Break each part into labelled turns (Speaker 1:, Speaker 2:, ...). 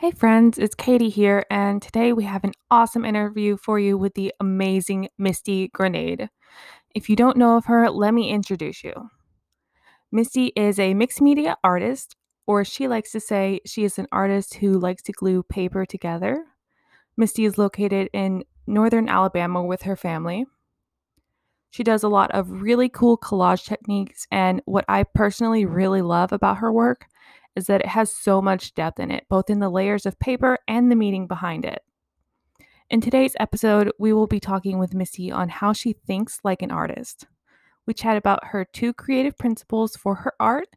Speaker 1: Hey, friends, it's Katie here, and today we have an awesome interview for you with the amazing Misty Granade. If you don't know of her, let me introduce you. Misty is a mixed media artist, or she likes to say she is an artist who likes to glue paper together. Misty is located in northern Alabama with her family. She does a lot of really cool collage techniques, and what I personally really love about her work is that it has so much depth in it, both in the layers of paper and the meaning behind it. In today's episode, we will be talking with Missy on how she thinks like an artist. We chat about her two creative principles for her art,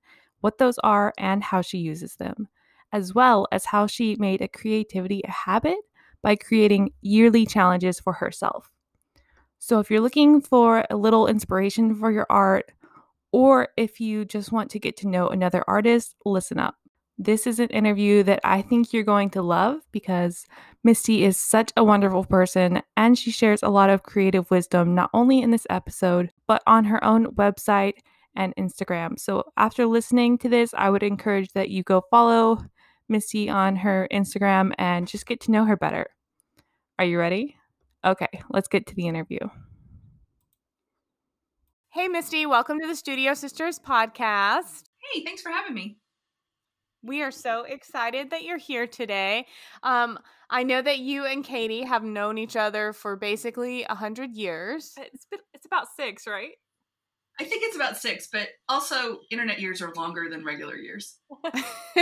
Speaker 1: what those are, and how she uses them, as well as how she made a creativity a habit by creating yearly challenges for herself. So, if you're looking for a little inspiration for your art, or if you just want to get to know another artist, listen up. This is an interview that I think you're going to love because Misty is such a wonderful person and she shares a lot of creative wisdom, not only in this episode, but on her own website and Instagram. So after listening to this, I would encourage that you go follow Misty on her Instagram and just get to know her better. Are you ready? Okay, let's get to the interview. Hey, Misty, welcome to the Studio Sisters podcast.
Speaker 2: Hey, thanks for having me.
Speaker 1: We are so excited that you're here today. Um, I know that you and Katie have known each other for basically a hundred years.
Speaker 3: It's been, it's about six, right?
Speaker 2: I think it's about six, but also internet years are longer than regular years.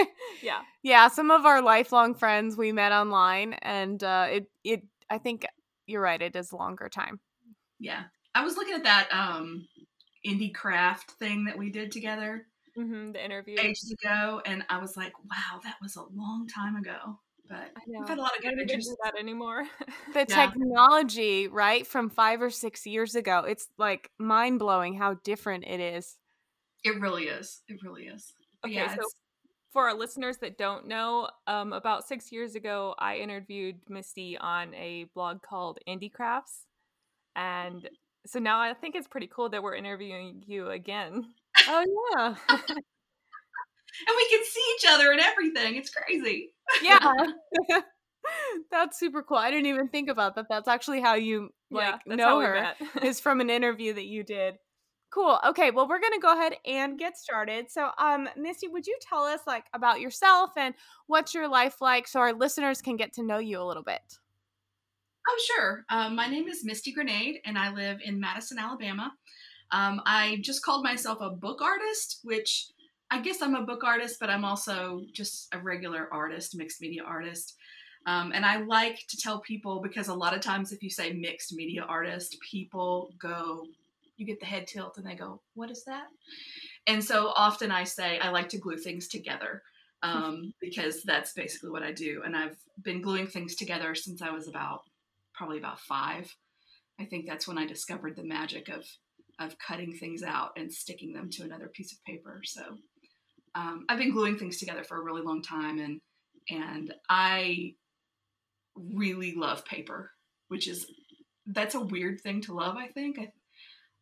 Speaker 3: yeah,
Speaker 1: yeah. Some of our lifelong friends we met online, and uh, it it I think you're right. It is longer time.
Speaker 2: Yeah, I was looking at that um indie craft thing that we did together.
Speaker 3: Mm-hmm, the interview
Speaker 2: ages ago, and I was like, "Wow, that was a long time ago." But we've had a lot of good
Speaker 3: adventures. Do that anymore.
Speaker 1: the yeah. technology, right, from five or six years ago, it's like mind blowing how different it is.
Speaker 2: It really is. It really is.
Speaker 3: Okay, yeah, so for our listeners that don't know, um, about six years ago, I interviewed Misty on a blog called Indie Crafts, and so now I think it's pretty cool that we're interviewing you again.
Speaker 1: Oh yeah. and
Speaker 2: we can see each other and everything. It's crazy.
Speaker 1: Yeah. That's super cool. I didn't even think about that. That's actually how you like yeah, know her. is from an interview that you did. Cool. Okay, well we're going to go ahead and get started. So, um Misty, would you tell us like about yourself and what's your life like so our listeners can get to know you a little bit?
Speaker 2: Oh, sure. Um, my name is Misty Granade, and I live in Madison, Alabama. Um, I just called myself a book artist, which I guess I'm a book artist, but I'm also just a regular artist, mixed media artist. Um, and I like to tell people because a lot of times if you say mixed media artist, people go, you get the head tilt and they go, what is that? And so often I say I like to glue things together um, because that's basically what I do. And I've been gluing things together since I was about probably about five. I think that's when I discovered the magic of of cutting things out and sticking them to another piece of paper. So um, I've been gluing things together for a really long time, and and I really love paper, which is that's a weird thing to love. I think I,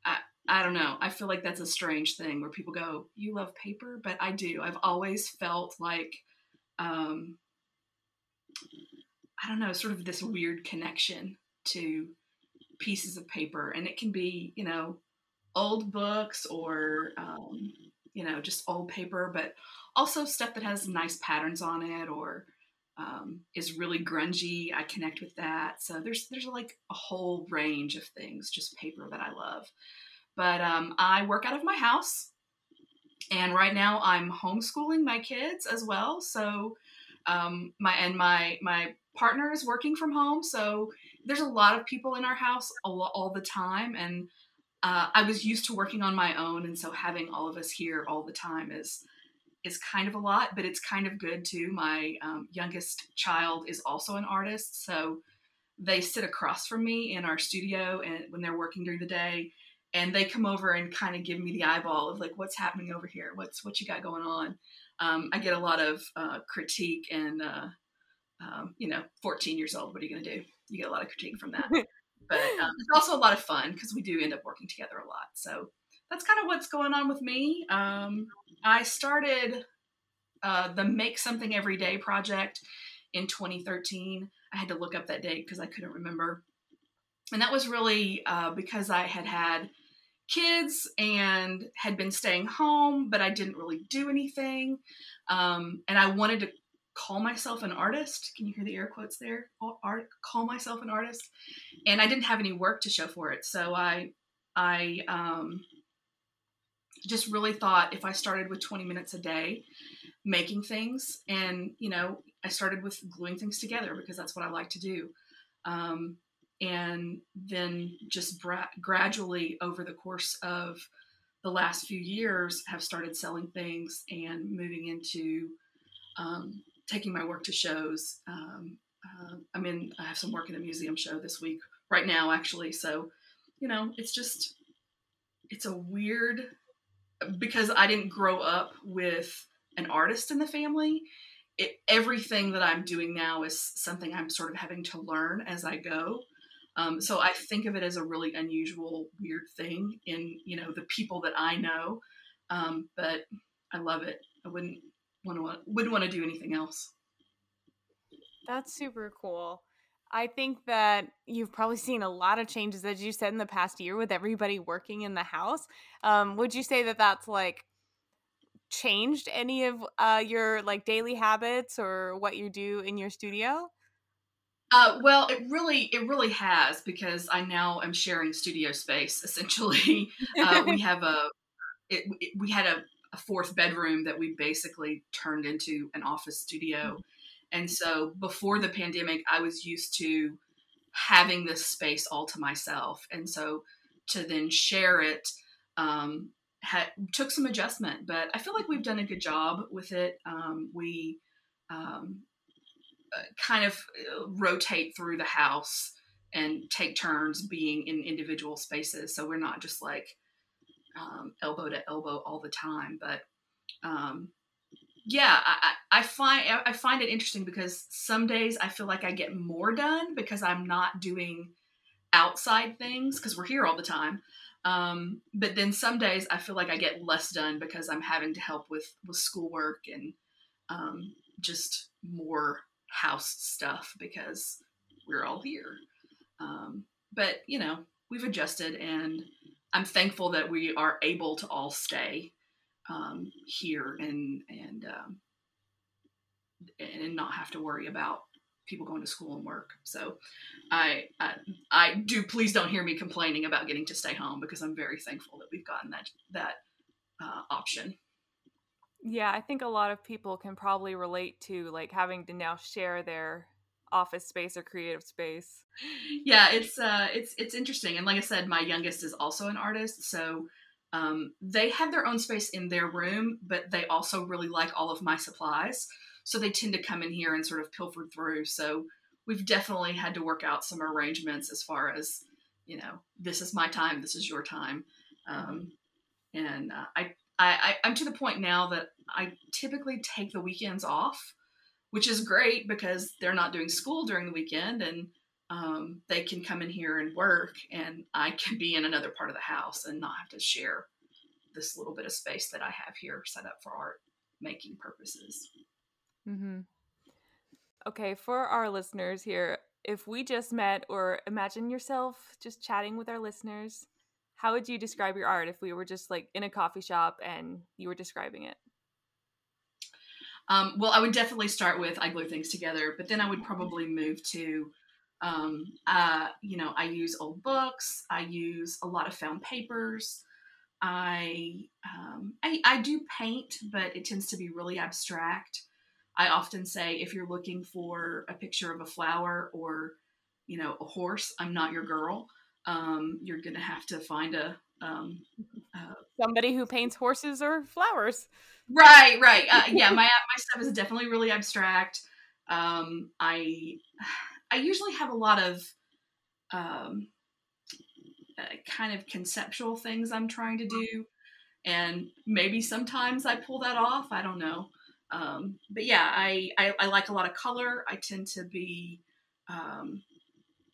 Speaker 2: I I don't know. I feel like that's a strange thing where people go, "You love paper," but I do. I've always felt like um, I don't know, sort of this weird connection to pieces of paper. And it can be, you know, old books or, um, you know, just old paper, but also stuff that has nice patterns on it or um, is really grungy. I connect with that. So there's there's like a whole range of things, just paper that I love. But um, I work out of my house, and right now I'm homeschooling my kids as well. So um, my and my my partner is working from home, so there's a lot of people in our house all, all the time, and uh, I was used to working on my own, and so having all of us here all the time is is kind of a lot, but it's kind of good too. My um, youngest child is also an artist, so they sit across from me in our studio, and when they're working during the day, and they come over and kind of give me the eyeball of like, what's happening over here? What's what you got going on? Um, I get a lot of uh, critique and uh, um, you know, 14 years old, what are you going to do? You get a lot of critique from that. but um, it's also a lot of fun because we do end up working together a lot. So that's kind of what's going on with me. Um, I started uh, the Make Something Every Day project in 2013. I had to look up that date because I couldn't remember. And that was really uh, because I had had kids and had been staying home, but I didn't really do anything. Um, and I wanted to call myself an artist. Can you hear the air quotes there? Art, call myself an artist. And I didn't have any work to show for it. So I, I um, just really thought if I started with 20 minutes a day making things, and, you know, I started with gluing things together because that's what I like to do. Um, and then just bra- gradually over the course of the last few years have started selling things and moving into um, taking my work to shows. Um, uh, I'm in, I have some work in a museum show this week, right now, actually. So, you know, it's just, it's a weird, because I didn't grow up with an artist in the family. It, everything that I'm doing now is something I'm sort of having to learn as I go. Um, so I think of it as a really unusual, weird thing in you know the people that I know. Um, but I love it. I wouldn't want to wouldn't want to do anything else.
Speaker 3: That's super cool. I think that you've probably seen a lot of changes, as you said, in the past year with everybody working in the house. Um, would you say that that's like changed any of uh, your like daily habits or what you do in your studio?
Speaker 2: Uh, well, it really, it really has because I now am sharing studio space. Essentially, uh, we have a, it, it, we had a, a, fourth bedroom that we basically turned into an office studio, and so before the pandemic, I was used to having this space all to myself, and so to then share it um, had, took some adjustment. But I feel like we've done a good job with it. Um, we um, kind of uh, rotate through the house and take turns being in individual spaces. So we're not just like um, elbow to elbow all the time. But um, yeah, I, I find I find it interesting because some days I feel like I get more done because I'm not doing outside things because we're here all the time. Um, but then some days I feel like I get less done because I'm having to help with with schoolwork and um, just more house stuff because we're all here. Um, but you know, we've adjusted, and I'm thankful that we are able to all stay um, here and and um, and not have to worry about people going to school and work. So I, I, I do please don't hear me complaining about getting to stay home because I'm very thankful that we've gotten that that uh, option.
Speaker 3: Yeah, I think a lot of people can probably relate to like having to now share their office space or creative space.
Speaker 2: Yeah, it's uh it's it's interesting. And like I said, my youngest is also an artist, so um, they have their own space in their room, but they also really like all of my supplies. So they tend to come in here and sort of pilfer through. So we've definitely had to work out some arrangements as far as, you know, this is my time, this is your time. Um, and uh, I I, I, am to the point now that I typically take the weekends off, which is great because they're not doing school during the weekend and um, they can come in here and work, and I can be in another part of the house and not have to share this little bit of space that I have here set up for art making purposes.
Speaker 3: Mm-hmm. Okay, for our listeners here, if we just met, or imagine yourself just chatting with our listeners, how would you describe your art if we were just like in a coffee shop and you were describing it?
Speaker 2: Um, well, I would definitely start with I glue things together, but then I would probably move to, um, uh, you know, I use old books. I use a lot of found papers. I, um, I, I do paint, but it tends to be really abstract. I often say if you're looking for a picture of a flower or, you know, a horse, I'm not your girl um, you're going to have to find a um,
Speaker 3: uh, somebody who paints horses or flowers.
Speaker 2: Right, right. Uh, yeah, my my stuff is definitely really abstract. Um, I I usually have a lot of um, uh, kind of conceptual things I'm trying to do, and maybe sometimes I pull that off. I don't know. Um, but yeah, I, I, I like a lot of color. I tend to be um,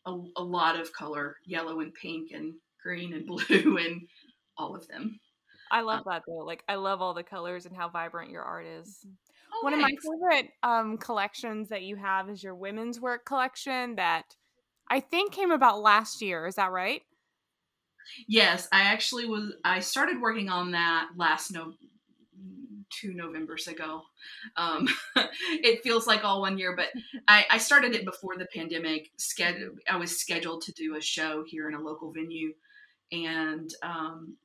Speaker 2: a, a lot of color yellow and pink and green and blue and all of them.
Speaker 3: I love um, that though. Like I love all the colors and how vibrant your art is.
Speaker 1: Oh, One nice. of my favorite um, collections that you have is your women's work collection that I think came about last year. Is that right?
Speaker 2: Yes, I actually was. I started working on that last no two Novembers ago. Um, it feels like all one year, but I, I, started it before the pandemic. Scheduled, I was scheduled to do a show here in a local venue, and um,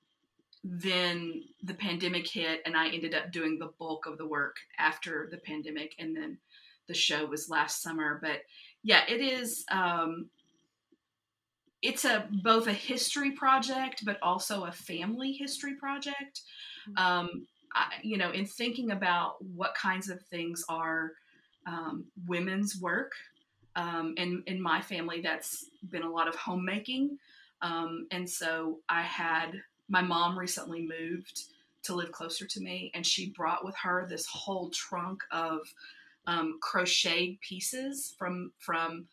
Speaker 2: then the pandemic hit, and I ended up doing the bulk of the work after the pandemic, and then the show was last summer. But yeah, it is. Um, it's a both a history project, but also a family history project. Mm-hmm. Um, You know, in thinking about what kinds of things are um, women's work, um, and in my family, that's been a lot of homemaking. Um, and so I had my mom recently moved to live closer to me, and she brought with her this whole trunk of um, crocheted pieces from from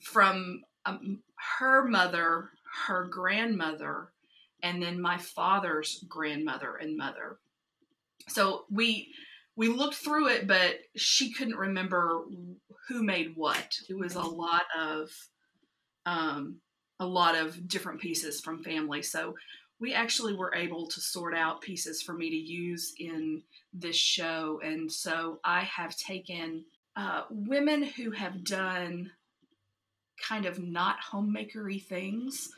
Speaker 2: from um, her mother, her grandmother, and then my father's grandmother and mother. So we we looked through it, but she couldn't remember who made what. It was a lot of um, a lot of different pieces from family. So we actually were able to sort out pieces for me to use in this show. And so I have taken uh, women who have done kind of not homemakery things.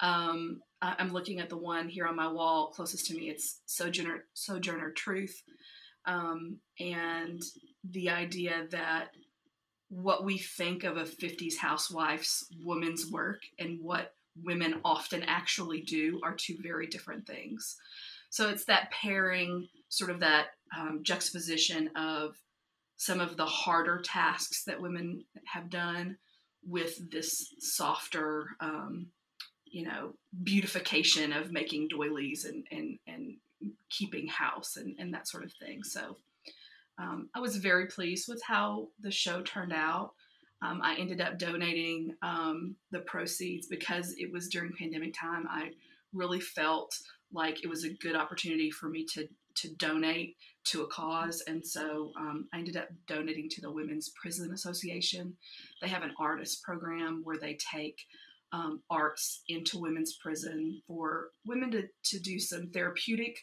Speaker 2: Um, I'm looking at the one here on my wall closest to me. It's Sojourner, Sojourner Truth. Um, and the idea that what we think of a 50s housewife's woman's work and what women often actually do are two very different things. So it's that pairing, sort of that um, juxtaposition of some of the harder tasks that women have done with this softer, um, you know, beautification of making doilies and, and, and keeping house and, and that sort of thing. So um, I was very pleased with how the show turned out. Um, I ended up donating um, the proceeds because it was during pandemic time. I really felt like it was a good opportunity for me to to donate to a cause, and so um, I ended up donating to the Women's Prison Association. They have an artist program where they take um, arts into women's prison for women to, to do some therapeutic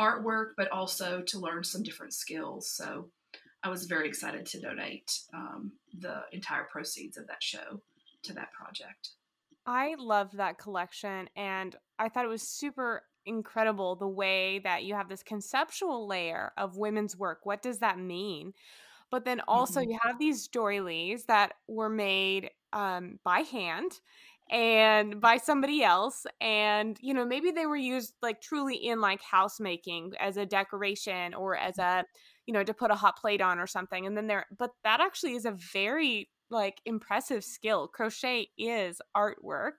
Speaker 2: artwork, but also to learn some different skills. So I was very excited to donate um, the entire proceeds of that show to that project.
Speaker 1: I loved that collection, and I thought it was super incredible the way that you have this conceptual layer of women's work. What does that mean? But then also, mm-hmm. you have these doilies that were made um, by hand and by somebody else and you know maybe they were used like truly in like housemaking as a decoration or as a you know, to put a hot plate on or something. And then there, but that actually is a very like impressive skill. Crochet is artwork,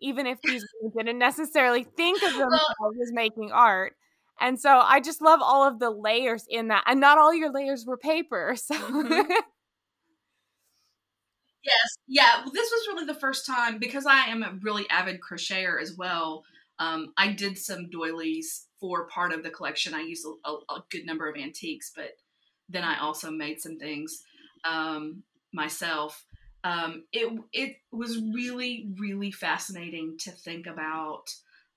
Speaker 1: even if these didn't necessarily think of themselves as making art. And so I just love all of the layers in that. And not all your layers were paper. So mm-hmm.
Speaker 2: Yes, yeah. Well, this was really the first time because I am a really avid crocheter as well. Um, I did some doilies for part of the collection. I used a, a, good number of antiques, but then I also made some things um, myself. Um, it it was really really fascinating to think about.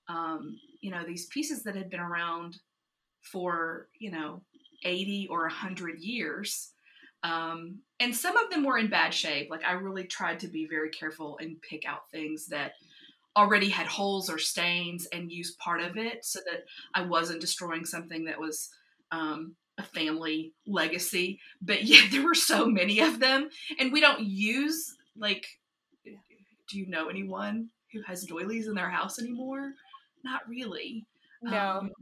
Speaker 2: Um, you know these pieces that had been around for you know 80 or 100 years um, and some of them were in bad shape like i really tried to be very careful and pick out things that already had holes or stains and use part of it so that I wasn't destroying something that was um, a family legacy. But yeah, there were so many of them, and we don't use like. Do you know anyone who has doilies in their house anymore? Not really.
Speaker 1: No. Um,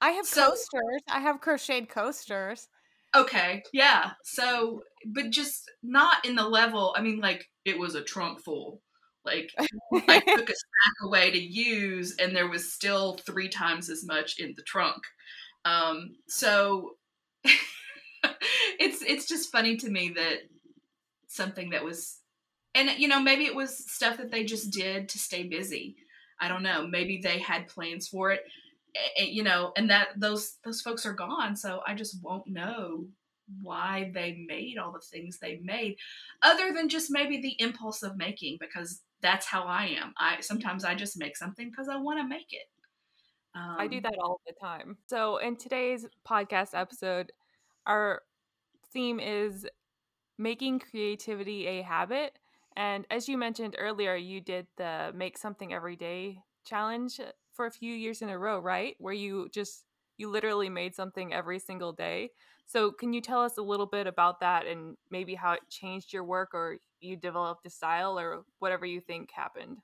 Speaker 1: I have so, coasters. I have crocheted coasters.
Speaker 2: Okay, yeah. So, but just not in the level. I mean, like it was a trunk full like I took a stack away to use, and there was still three times as much in the trunk. Um, so it's it's just funny to me that something that was, and you know, maybe it was stuff that they just did to stay busy. I don't know. Maybe they had plans for it, you know, and that those those folks are gone. So I just won't know why they made all the things they made other than just maybe the impulse of making because that's how i am. I sometimes i just make something because i want to make it.
Speaker 3: Um, i do um, that all the time. So in today's podcast episode our theme is making creativity a habit. And as you mentioned earlier you did the make something every day challenge for a few years in a row right where you just you literally made something every single day so, can you tell us a little bit about that and maybe how it changed your work or you developed a style or whatever you think happened?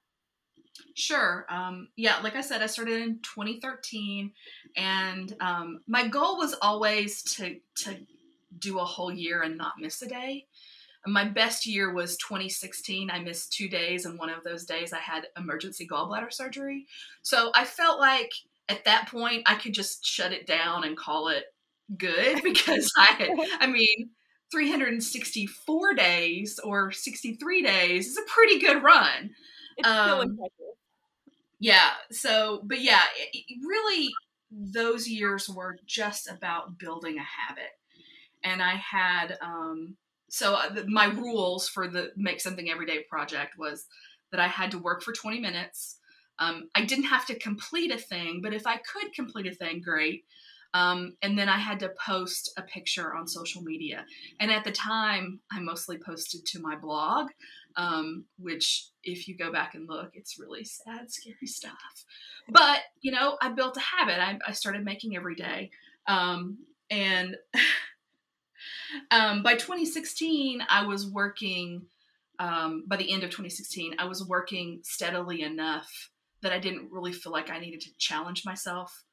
Speaker 2: Sure. Um, yeah, like I said, I started in 2013, and um, my goal was always to to do a whole year and not miss a day. My best year was 2016. I missed two days, and one of those days I had emergency gallbladder surgery. So I felt like at that point I could just shut it down and call it good because I had, I mean, 364 days or 63 days is a pretty good run.
Speaker 3: It's um,
Speaker 2: yeah. So, but yeah, it, it really, those years were just about building a habit. And I had, um, so uh, my rules for the Make Something Everyday project was that I had to work for 20 minutes. Um, I didn't have to complete a thing, but if I could complete a thing, great. Um, and then I had to post a picture on social media. And at the time, I mostly posted to my blog, um, which, if you go back and look, it's really sad, scary stuff. But, you know, I built a habit. I, I started making every day. Um, and um, by 2016, I was working, um, by the end of 2016, I was working steadily enough that I didn't really feel like I needed to challenge myself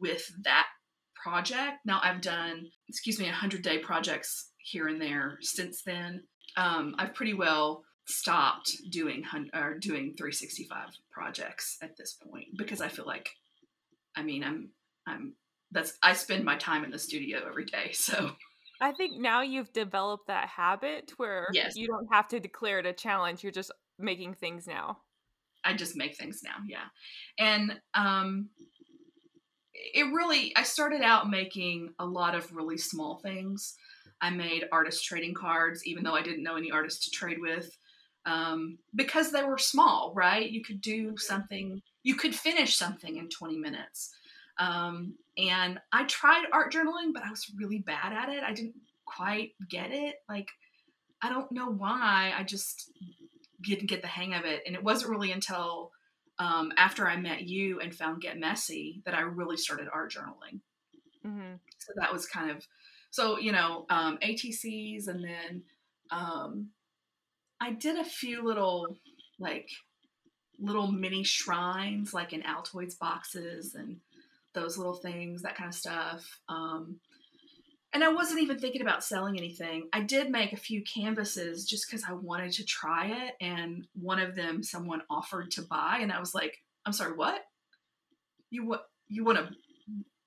Speaker 2: with that project. Now I've done, excuse me, 100 day projects here and there since then. Um, I've pretty well stopped doing or doing 365 projects at this point because I feel like, I mean, I'm, I'm, that's, I spend my time in the studio every day. So
Speaker 3: I think now you've developed that habit where yes. you don't have to declare it a challenge. You're just making things now.
Speaker 2: I just make things now. Yeah. And, um, it really i started out making a lot of really small things i made artist trading cards even though i didn't know any artists to trade with um, because they were small right you could do something you could finish something in 20 minutes um, and i tried art journaling but i was really bad at it i didn't quite get it like i don't know why i just didn't get the hang of it and it wasn't really until um, after I met you and found Get Messy that I really started art journaling. Mm-hmm. So that was kind of so you know um, ATCs and then um, I did a few little like little mini shrines like in Altoids boxes and those little things that kind of stuff. Um, and I wasn't even thinking about selling anything. I did make a few canvases just because I wanted to try it, and one of them someone offered to buy, and I was like, "I'm sorry, what? You what? You want to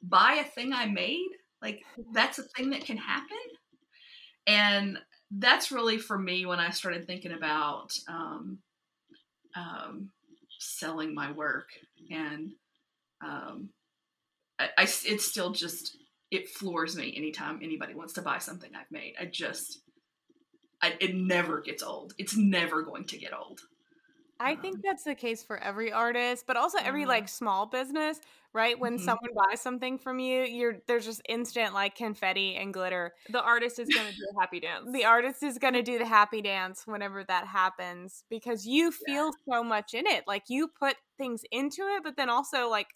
Speaker 2: buy a thing I made? Like that's a thing that can happen?" And that's really for me when I started thinking about um, um, selling my work, and um, I, I, it's still just it floors me anytime anybody wants to buy something I've made. I just, I, it never gets old. It's never going to get old.
Speaker 3: I think that's the case for every artist, but also every like small business, right? When mm-hmm. someone buys something from you, you're there's just instant like confetti and glitter. The artist is going to do a happy dance. The artist is going to do the happy dance whenever that happens because you feel yeah. so much in it. Like you put things into it, but then also like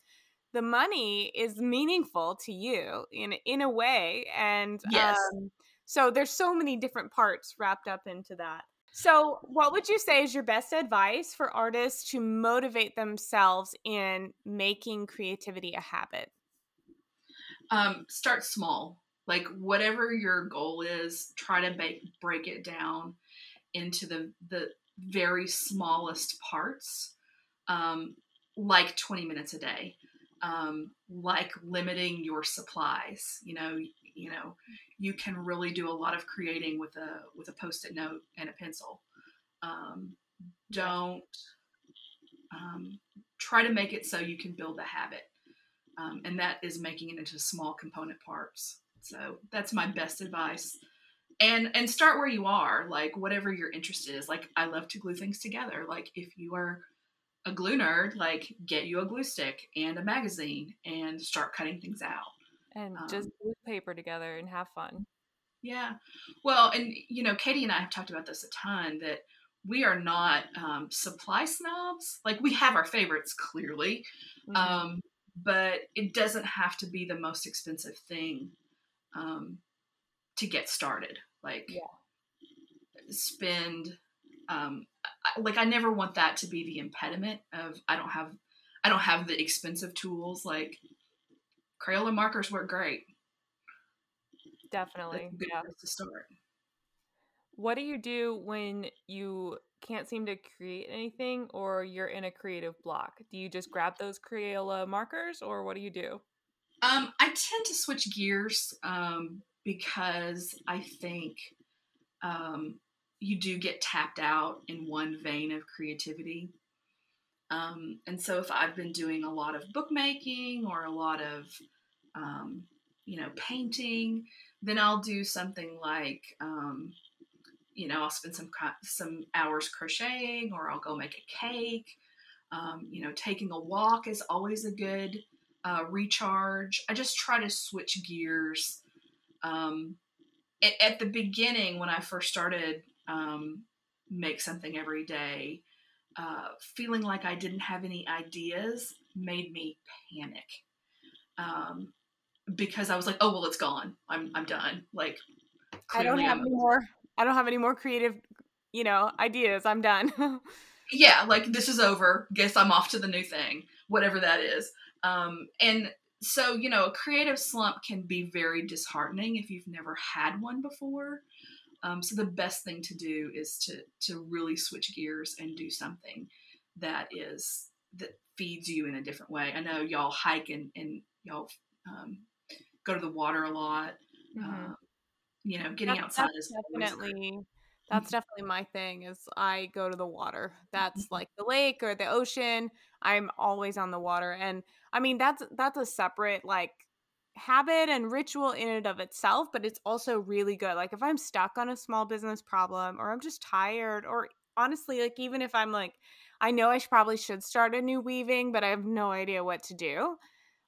Speaker 3: the money is meaningful to you in in a way and
Speaker 2: yes.
Speaker 3: Um, so there's so many different parts wrapped up into that. So what would you say is your best advice for artists to motivate themselves in making creativity a habit?
Speaker 2: Um, start small. Like whatever your goal is try to make, break it down into the the very smallest parts um, like 20 minutes a day um, like limiting your supplies. You know, you know, you can really do a lot of creating with a with a post-it note and a pencil. Um, don't um, try to make it so you can build the habit, um, and that is making it into small component parts. So that's my best advice. And and start where you are, like whatever your interest is. Like I love to glue things together. Like if you are a glue nerd, like get you a glue stick and a magazine and start cutting things out.
Speaker 3: And um, just glue paper together and have fun.
Speaker 2: Yeah. Well, and you know, Katie and I have talked about this a ton that we are not um, supply snobs. Like we have our favorites clearly, mm-hmm. um, but it doesn't have to be the most expensive thing um, to get started. Like, yeah. spend. Um, I, like I never want that to be the impediment of I don't have I don't have the expensive tools like Crayola markers work great.
Speaker 3: Definitely.
Speaker 2: yeah. to start.
Speaker 3: What do you do when you can't seem to create anything or you're in a creative block? Do you just grab those Crayola markers or what do you do?
Speaker 2: Um, I tend to switch gears um, because I think um, you do get tapped out in one vein of creativity. Um, and so if I've been doing a lot of bookmaking or a lot of, um, you know, painting, then I'll do something like, um, you know, I'll spend some some hours crocheting, or I'll go make a cake. Um, you know, taking a walk is always a good uh, recharge. I just try to switch gears. Um, at, at, the beginning, when I first started um, make something every day, uh, feeling like I didn't have any ideas made me panic. Um, because I was like, oh well, it's gone. I'm I'm done. Like
Speaker 3: I don't have I'm, any more. I don't have any more creative, you know, ideas. I'm done.
Speaker 2: yeah, like this is over. Guess I'm off to the new thing, whatever that is. Um, and so you know, a creative slump can be very disheartening if you've never had one before. Um, so the best thing to do is to to really switch gears and do something that is that feeds you in a different way. I know y'all hike and, and y'all um, go to the water a lot. Mm-hmm. Um, you know, getting that's, outside that's is
Speaker 3: definitely that's definitely my thing is I go to the water. That's mm-hmm. like the lake or the ocean. I'm always on the water. And I mean that's that's a separate like habit and ritual in and of itself, but it's also really good. Like if I'm stuck on a small business problem or I'm just tired or honestly like even if I'm like I know I should, probably should start a new weaving, but I have no idea what to do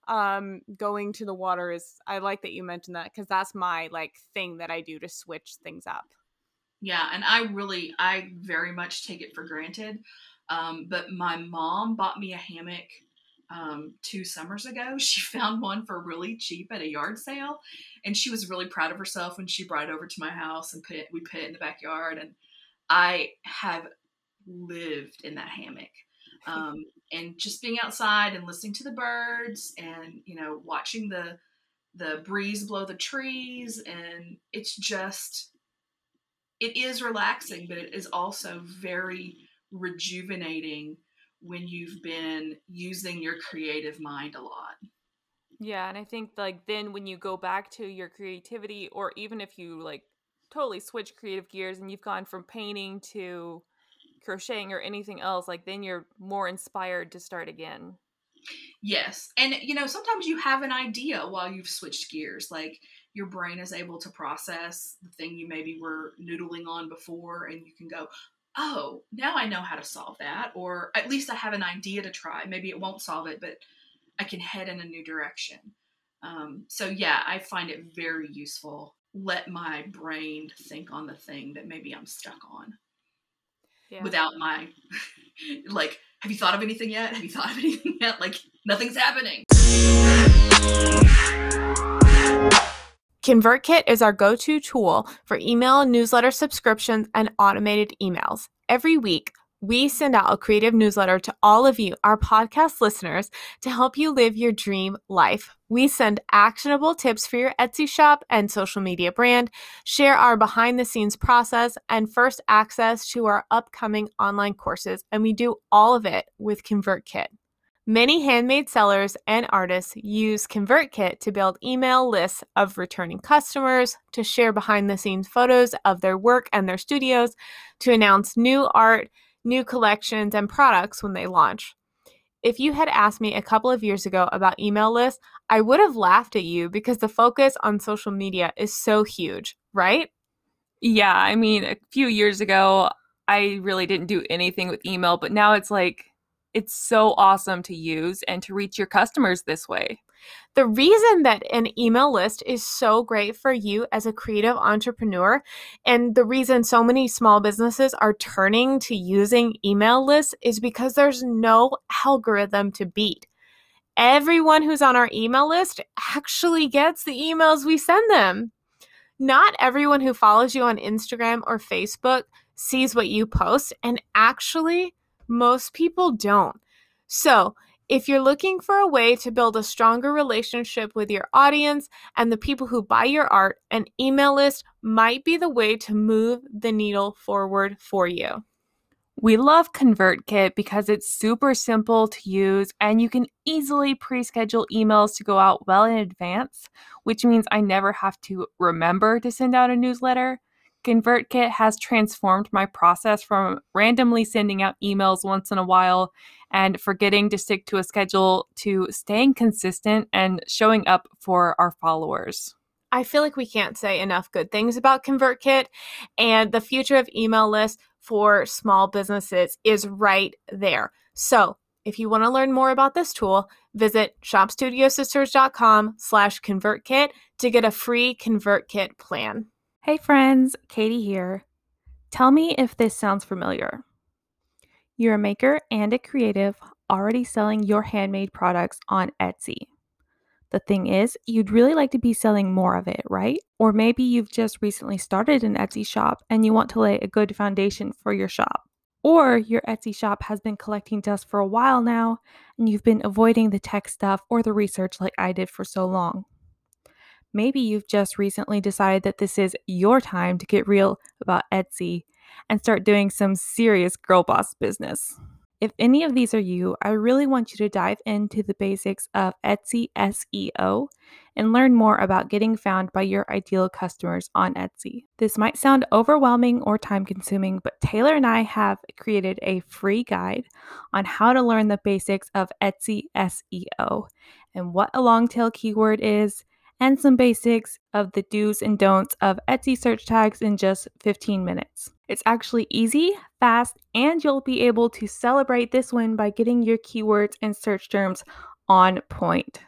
Speaker 3: um going to the water is i like that you mentioned that because that's my like thing that i do to switch things up
Speaker 2: yeah and i really i very much take it for granted um, but my mom bought me a hammock um, two summers ago she found one for really cheap at a yard sale and she was really proud of herself when she brought it over to my house and put it we put it in the backyard and i have lived in that hammock um, and just being outside and listening to the birds and you know watching the the breeze blow the trees and it's just it is relaxing but it is also very rejuvenating when you've been using your creative mind a lot
Speaker 3: yeah and i think like then when you go back to your creativity or even if you like totally switch creative gears and you've gone from painting to crocheting or anything else, like then you're more inspired to start again.
Speaker 2: Yes. And you know, sometimes you have an idea while you've switched gears. Like your brain is able to process the thing you maybe were noodling on before and you can go, "Oh, now I know how to solve that." Or at least I have an idea to try. Maybe it won't solve it, but I can head in a new direction. Um, so yeah, I find it very useful. Let my brain think on the thing that maybe I'm stuck on yeah. without my like have you thought of anything yet have you thought of anything yet like nothing's happening
Speaker 1: ConvertKit is our go to tool for email and newsletter subscriptions and automated emails. Every week, we send out a creative newsletter to all of you, our podcast listeners, to help you live your dream life. We send actionable tips for your Etsy shop and social media brand, share our behind the scenes process, and first access to our upcoming online courses. And we do all of it with ConvertKit. Many handmade sellers and artists use ConvertKit to build email lists of returning customers, to share behind the scenes photos of their work and their studios, to announce new art new collections and products when they launch. If you had asked me a couple of years ago about email lists, I would have laughed at you because the focus on social media is so huge, right?
Speaker 3: Yeah, I mean, a few years ago, I really didn't do anything with email, but now it's like it's so awesome to use and to reach your customers this way.
Speaker 1: The reason that an email list is so great for you as a creative entrepreneur, and the reason so many small businesses are turning to using email lists is because there's no algorithm to beat. Everyone who's on our email list actually gets the emails we send them. Not everyone who follows you on Instagram or Facebook sees what you post, and actually, most people don't. So, if you're looking for a way to build a stronger relationship with your audience and the people who buy your art, an email list might be the way to move the needle forward for you.
Speaker 3: We love ConvertKit because it's super simple to use and you can easily pre schedule emails to go out well in advance, which means I never have to remember to send out a newsletter. ConvertKit has transformed my process from randomly sending out emails once in a while and forgetting to stick to a schedule to staying consistent and showing up for our followers.
Speaker 1: I feel like we can't say enough good things about ConvertKit, and the future of email lists for small businesses is right there. So, if you want to learn more about this tool, visit shopstudiosisters.com slash ConvertKit to get a free ConvertKit plan.
Speaker 3: Hey friends, Katie here. Tell me if this sounds familiar. You're a maker and a creative already selling your handmade products on Etsy. The thing is, you'd really like to be selling more of it, right? Or maybe you've just recently started an Etsy shop and you want to lay a good foundation for your shop. Or your Etsy shop has been collecting dust for a while now and you've been avoiding the tech stuff or the research like I did for so long. Maybe you've just recently decided that this is your time to get real about Etsy and start doing some serious girl boss business. If any of these are you, I really want you to dive into the basics of Etsy SEO and learn more about getting found by your ideal customers on Etsy. This might sound overwhelming or time consuming, but Taylor and I have created a free guide on how to learn the basics of Etsy SEO and what a long tail keyword is and some basics of the do's and don'ts of Etsy search tags in just 15 minutes. It's actually easy, fast, and you'll be able to celebrate this win by getting your keywords and search terms on point.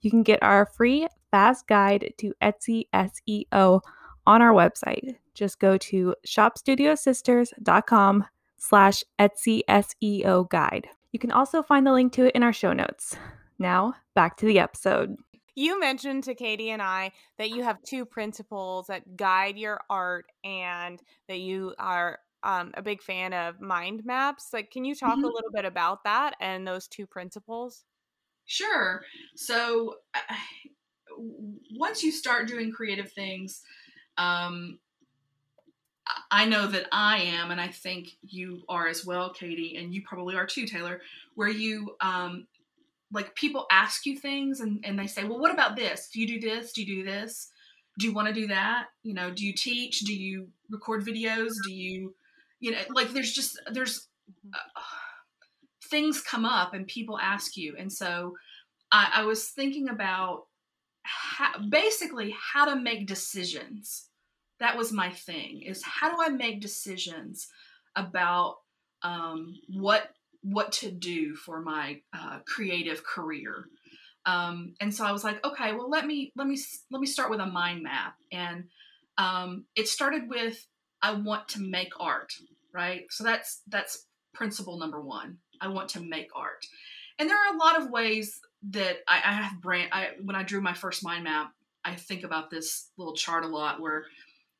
Speaker 3: You can get our free fast guide to Etsy SEO on our website. Just go to shopstudiosisters.com slash Etsy SEO guide. You can also find the link to it in our show notes. Now, back to the episode.
Speaker 1: You mentioned to Katie and I that you have two principles that guide your art and that you are um, a big fan of mind maps. Like, can you talk mm-hmm. a little bit about that and those two principles?
Speaker 2: Sure. So, uh, once you start doing creative things, um, I know that I am, and I think you are as well, Katie, and you probably are too, Taylor, where you um, like people ask you things and, and they say, well, what about this? Do you do this? Do you do this? Do you want to do that? You know, do you teach? Do you record videos? Do you, you know, like there's just, there's uh, things come up and people ask you. And so I, I was thinking about how, basically how to make decisions. That was my thing is how do I make decisions about um, what what to do for my uh, creative career. Um, and so I was like, okay, well let me let me let me start with a mind map, and um, it started with I want to make art, right? So that's that's principle number one. I want to make art, and there are a lot of ways that I, I have brand. I when I drew my first mind map, I think about this little chart a lot, where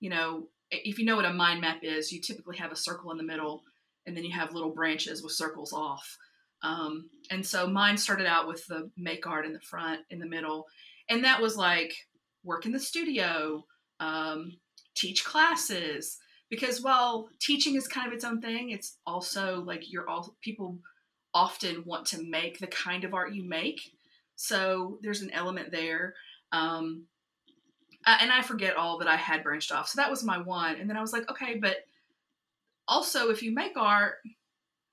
Speaker 2: you know if you know what a mind map is, you typically have a circle in the middle and then you have little branches with circles off. Um, and so mine started out with the make art in the front, in the middle, and that was like work in the studio, um, teach classes. Because while teaching is kind of its own thing, it's also like you're all people often want to make the kind of art you make. So there's an element there. Um, and I forget all that I had branched off. So that was my one. And then I was like, okay, but also if you make art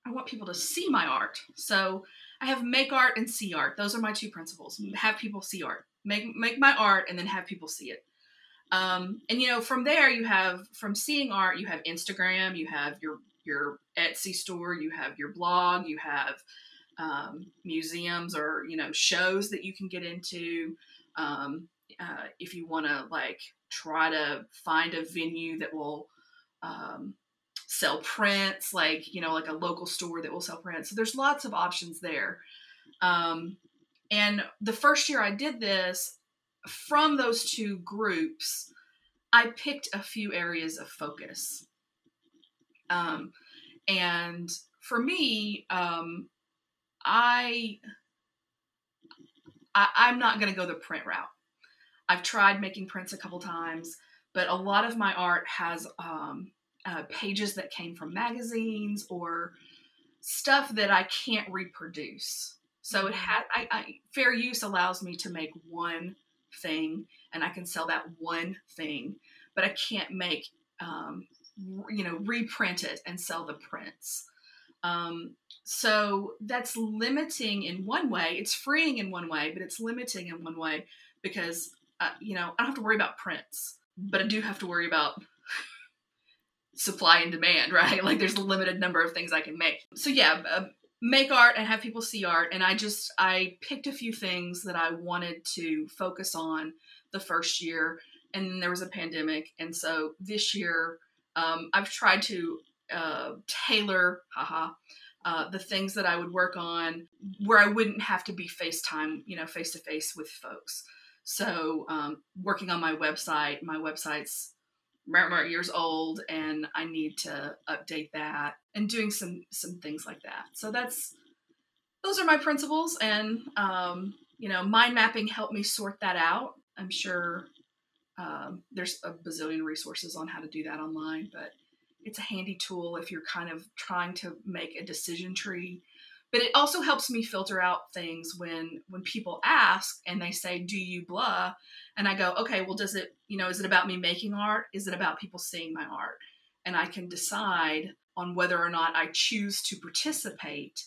Speaker 2: i want people to see my art so I have make art and see art. Those are my two principles. Have people see art. Make make my art and then have people see it. Um, and you know, from there you have from seeing art, you have Instagram, you have your your Etsy store, you have your blog, you have um, museums or you know shows that you can get into. Um, uh, if you want to like try to find a venue that will um, sell prints, like you know, like a local store that will sell prints. So there's lots of options there. Um, and the first year I did this, from those two groups, I picked a few areas of focus. Um, and for me, um, I, I am not going to go the print route. I've tried making prints a couple times, but a lot of my art has um, uh, pages that came from magazines or stuff that I can't reproduce. So it mm-hmm. had I, I, fair use allows me to make one thing and I can sell that one thing, but I can't make um, you know reprint it and sell the prints. Um, so that's limiting in one way. It's freeing in one way, but it's limiting in one way because uh, you know I don't have to worry about prints, but I do have to worry about supply and demand, right? Like there's a limited number of things I can make. So yeah, uh, make art and have people see art. And I just I picked a few things that I wanted to focus on the first year, and then there was a pandemic, and so this year um, I've tried to uh, tailor, haha. Uh, the things that I would work on where I wouldn't have to be FaceTime, you know, face to face with folks. So, um, working on my website, my website's years old and I need to update that and doing some some things like that. So that's those are my principles and um, you know mind mapping helped me sort that out. I'm sure um, there's a bazillion resources on how to do that online, but it's a handy tool if you're kind of trying to make a decision tree but it also helps me filter out things when when people ask and they say do you blah? And i go okay well does it you know is it about me making art? Is it about people seeing my art? And i can decide on whether or not i choose to participate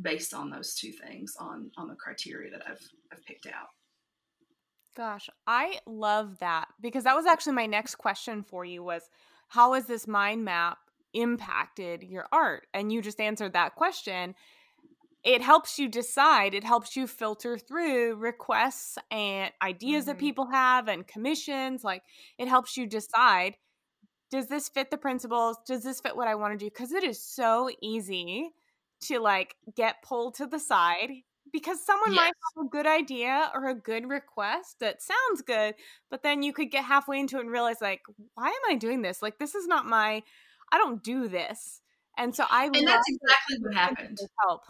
Speaker 2: based on those two things on on the criteria that i've i've picked out.
Speaker 3: Gosh i love that because that was actually my next question for you was how has this mind map impacted your art? And you just answered that question it helps you decide it helps you filter through requests and ideas mm-hmm. that people have and commissions like it helps you decide does this fit the principles? Does this fit what i want to do? Because it is so easy to like get pulled to the side because someone yes. might have a good idea or a good request that sounds good but then you could get halfway into it and realize like why am i doing this? Like this is not my i don't do this. And so i
Speaker 2: and that's exactly what happened. help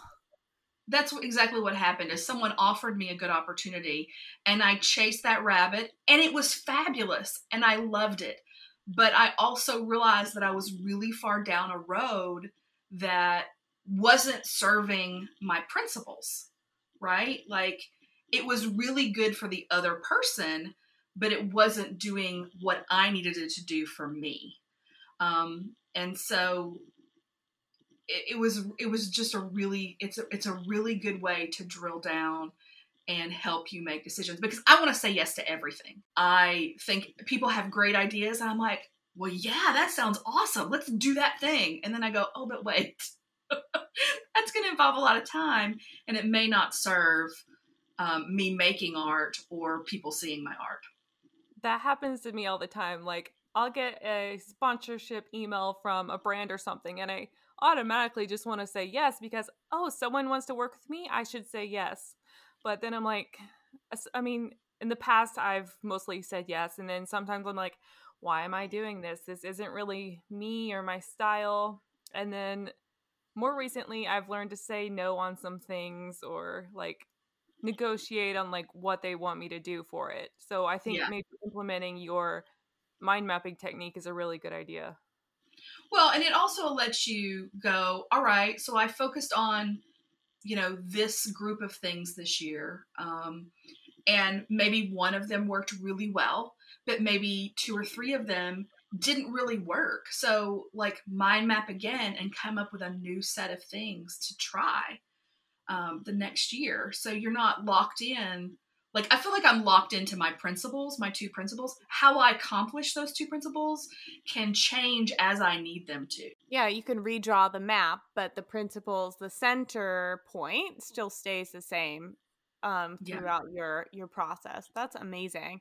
Speaker 2: that's exactly what happened is someone offered me a good opportunity and i chased that rabbit and it was fabulous and i loved it. But i also realized that i was really far down a road that wasn't serving my principles right? Like it was really good for the other person but it wasn't doing what i needed it to do for me. Um, and so it, it was it was just a really it's a it's a really good way to drill down and help you make decisions because I want to say yes to everything. I think people have great ideas and I'm like, well, yeah, that sounds awesome. Let's do that thing. And then I go, oh, but wait, that's going to involve a lot of time and it may not serve um, me making art or people seeing my art.
Speaker 3: That happens to me all the time. Like, I'll get a sponsorship email from a brand or something, and I automatically just want to say yes because oh someone wants to work with me? I should say yes. But then i'm like i mean in the past i've mostly said yes and then sometimes i'm like why am i doing this? This isn't really me or my style and then more recently i've learned to say no on some things or like negotiate on like what they want me to do for it. So i think yeah. maybe implementing your mind mapping technique is a really good idea
Speaker 2: well, and it also lets you go, all right, so I focused on, you know, this group of things this year. Um, and maybe one of them worked really well, but maybe two or three of them didn't really work. So, like, mind map again and come up with a new set of things to try. um, the next year. So you're not locked in. Like I feel like I'm locked into my principles, my two principles. How I accomplish those two principles can change as I need them to.
Speaker 3: Yeah, you can redraw the map, but the principles, the center point still stays the same um, throughout yeah. your your process. That's amazing.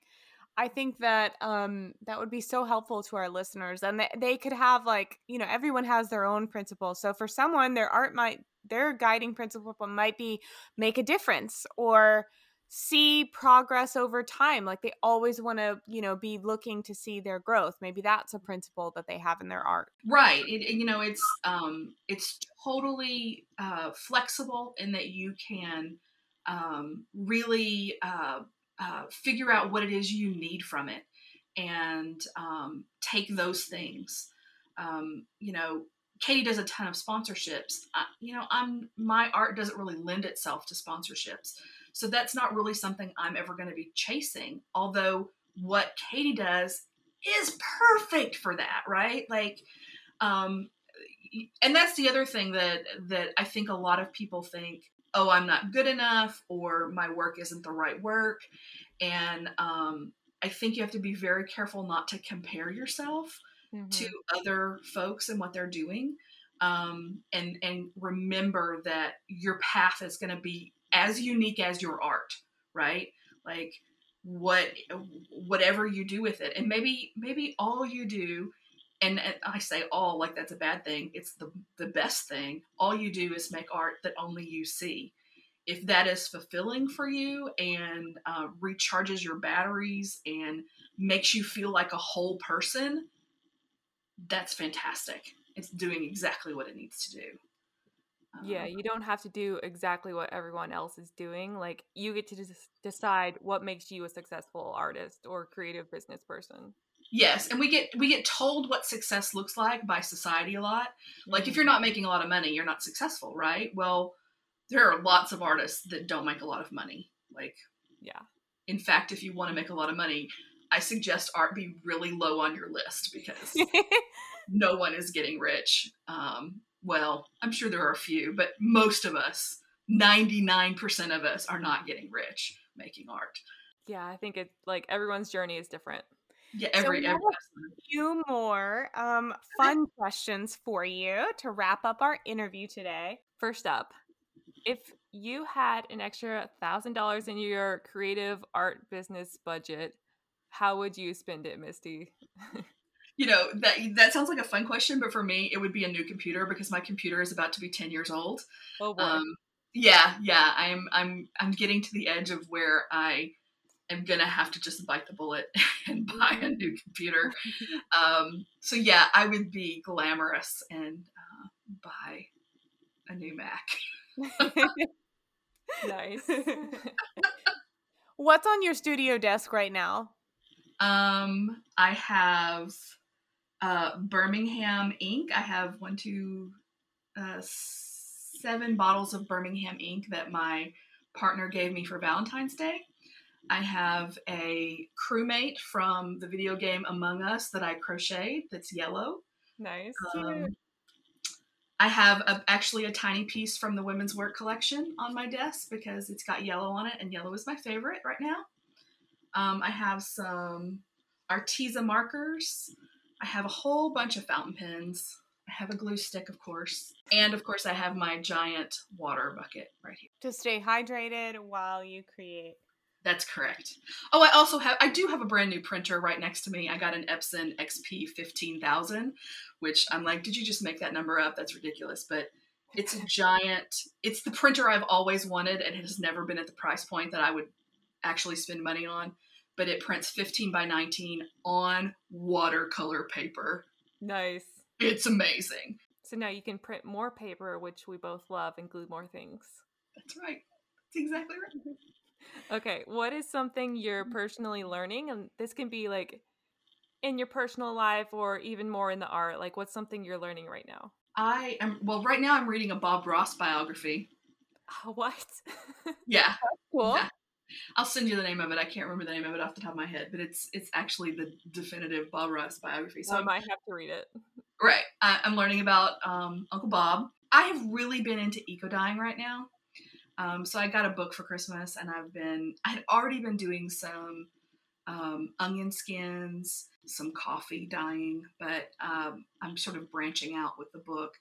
Speaker 3: I think that um, that would be so helpful to our listeners, and they, they could have like you know everyone has their own principles. So for someone, their art might their guiding principle might be make a difference or see progress over time like they always want to you know be looking to see their growth maybe that's a principle that they have in their art
Speaker 2: right it, you know it's um it's totally uh flexible in that you can um really uh, uh figure out what it is you need from it and um take those things um you know Katie does a ton of sponsorships. I, you know, I'm my art doesn't really lend itself to sponsorships. So that's not really something I'm ever going to be chasing. Although what Katie does is perfect for that, right? Like um and that's the other thing that that I think a lot of people think, "Oh, I'm not good enough or my work isn't the right work." And um I think you have to be very careful not to compare yourself mm-hmm. to other folks and what they're doing um, and and remember that your path is going to be as unique as your art right? Like what whatever you do with it. And maybe maybe all you do and, i say all like that's a bad thing. It's the the best thing. All you do is make art that only you see. If that is fulfilling for you and uh, recharges your batteries and makes you feel like a whole person that's fantastic. It's doing exactly what it needs to do.
Speaker 3: Yeah, um, you don't have to do exactly what everyone else is doing. Like you get to just decide what makes you a successful artist or creative business person.
Speaker 2: Yes, and we get we get told what success looks like by society a lot. Like if mm-hmm. you're not making a lot of money, you're not successful, right? Well, there are lots of artists that don't make a lot of money. Like
Speaker 3: yeah.
Speaker 2: In fact, if you want to make a lot of money, I suggest art be really low on your list because no one is getting rich. Um, well, I'm sure there are a few, but most of us, 99% of us, are not getting rich making art.
Speaker 3: Yeah, I think it's like everyone's journey is different.
Speaker 2: Yeah, every,
Speaker 3: so
Speaker 2: every
Speaker 3: a few more um, fun questions for you to wrap up our interview today. First up, if you had an extra thousand dollars in your creative art business budget, how would you spend it, Misty?
Speaker 2: you know that that sounds like a fun question, but for me, it would be a new computer because my computer is about to be ten years old.
Speaker 3: Oh boy. Um,
Speaker 2: yeah, yeah. I'm I'm I'm getting to the edge of where I am gonna have to just bite the bullet and buy a new computer. Um, so yeah, I would be glamorous and uh, buy a new Mac.
Speaker 3: nice. What's on your studio desk right now?
Speaker 2: Um, I have uh, Birmingham ink. I have one, two, uh, seven bottles of Birmingham ink that my partner gave me for Valentine's Day. I have a crewmate from the video game Among Us that I crocheted that's yellow.
Speaker 3: Nice. Um,
Speaker 2: I have a, actually a tiny piece from the women's work collection on my desk because it's got yellow on it, and yellow is my favorite right now. Um, I have some Arteza markers. I have a whole bunch of fountain pens. I have a glue stick, of course. And of course, I have my giant water bucket right here.
Speaker 3: To stay hydrated while you create.
Speaker 2: That's correct. Oh, I also have, I do have a brand new printer right next to me. I got an Epson XP 15000, which I'm like, did you just make that number up? That's ridiculous. But it's a giant, it's the printer I've always wanted and it has never been at the price point that I would actually spend money on but it prints 15 by 19 on watercolor paper.
Speaker 3: Nice.
Speaker 2: It's amazing.
Speaker 3: So now you can print more paper, which we both love, and glue more things.
Speaker 2: That's right. That's exactly right.
Speaker 3: okay, what is something you're personally learning? And this can be like in your personal life or even more in the art. Like, what's something you're learning right now?
Speaker 2: I am, well, right now I'm reading a Bob Ross biography.
Speaker 3: what?
Speaker 2: Yeah.
Speaker 3: That's cool.
Speaker 2: Yeah. I'll send you the name of it. I can't remember the name of it off the top of my head, but it's it's actually the definitive Bob Ross biography.
Speaker 3: So I might have to read it.
Speaker 2: Right. I, am learning about um, Uncle Bob. I have really been into eco dyeing right now. Um, so I got a book for Christmas, and I've been I had already been doing some um, onion skins, some coffee dyeing, but um, I'm sort of branching out with the book.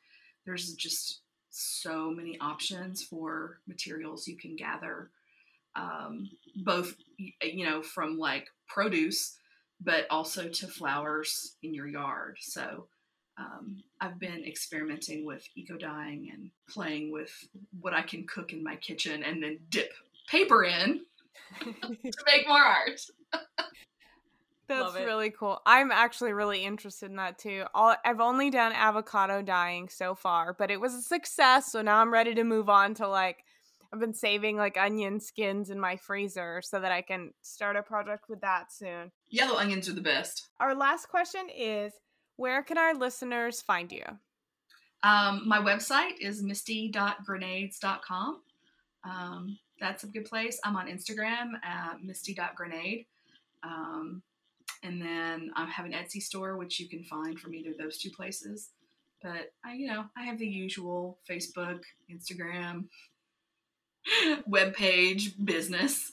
Speaker 2: There's just so many options for materials you can gather, um, both you know from like produce, but also to flowers in your yard. So um, I've been experimenting with eco dyeing and playing with what I can cook in my kitchen and then dip paper in to make more art.
Speaker 1: That's really cool. I'm actually really interested in that too. All, I've only done avocado dyeing so far, but it was a success. So now I'm ready to move on to like, I've been saving like onion skins in my freezer so that I can start a project with that soon.
Speaker 2: Yellow onions are the best.
Speaker 1: Our last question is where can our listeners find you?
Speaker 2: Um, my website is misty.granades.com. Um, that's a good place. I'm on Instagram at misty.granade. Um, and then I have an Etsy store, which you can find from either of those two places. But I, you know, I have the usual Facebook, Instagram, web page, business.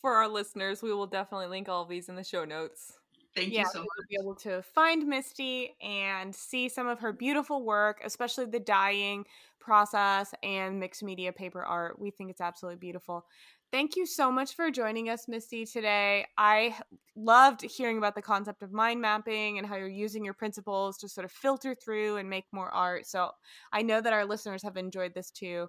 Speaker 3: For our listeners, we will definitely link all of these in the show notes.
Speaker 2: Thank yeah, you so much.
Speaker 1: You'll be able to find Misty and see some of her beautiful work, especially the dyeing process and mixed media paper art. We think it's absolutely beautiful. Thank you so much for joining us, Misty, today. I loved hearing about the concept of mind mapping and how you're using your principles to sort of filter through and make more art. So I know that our listeners have enjoyed this too.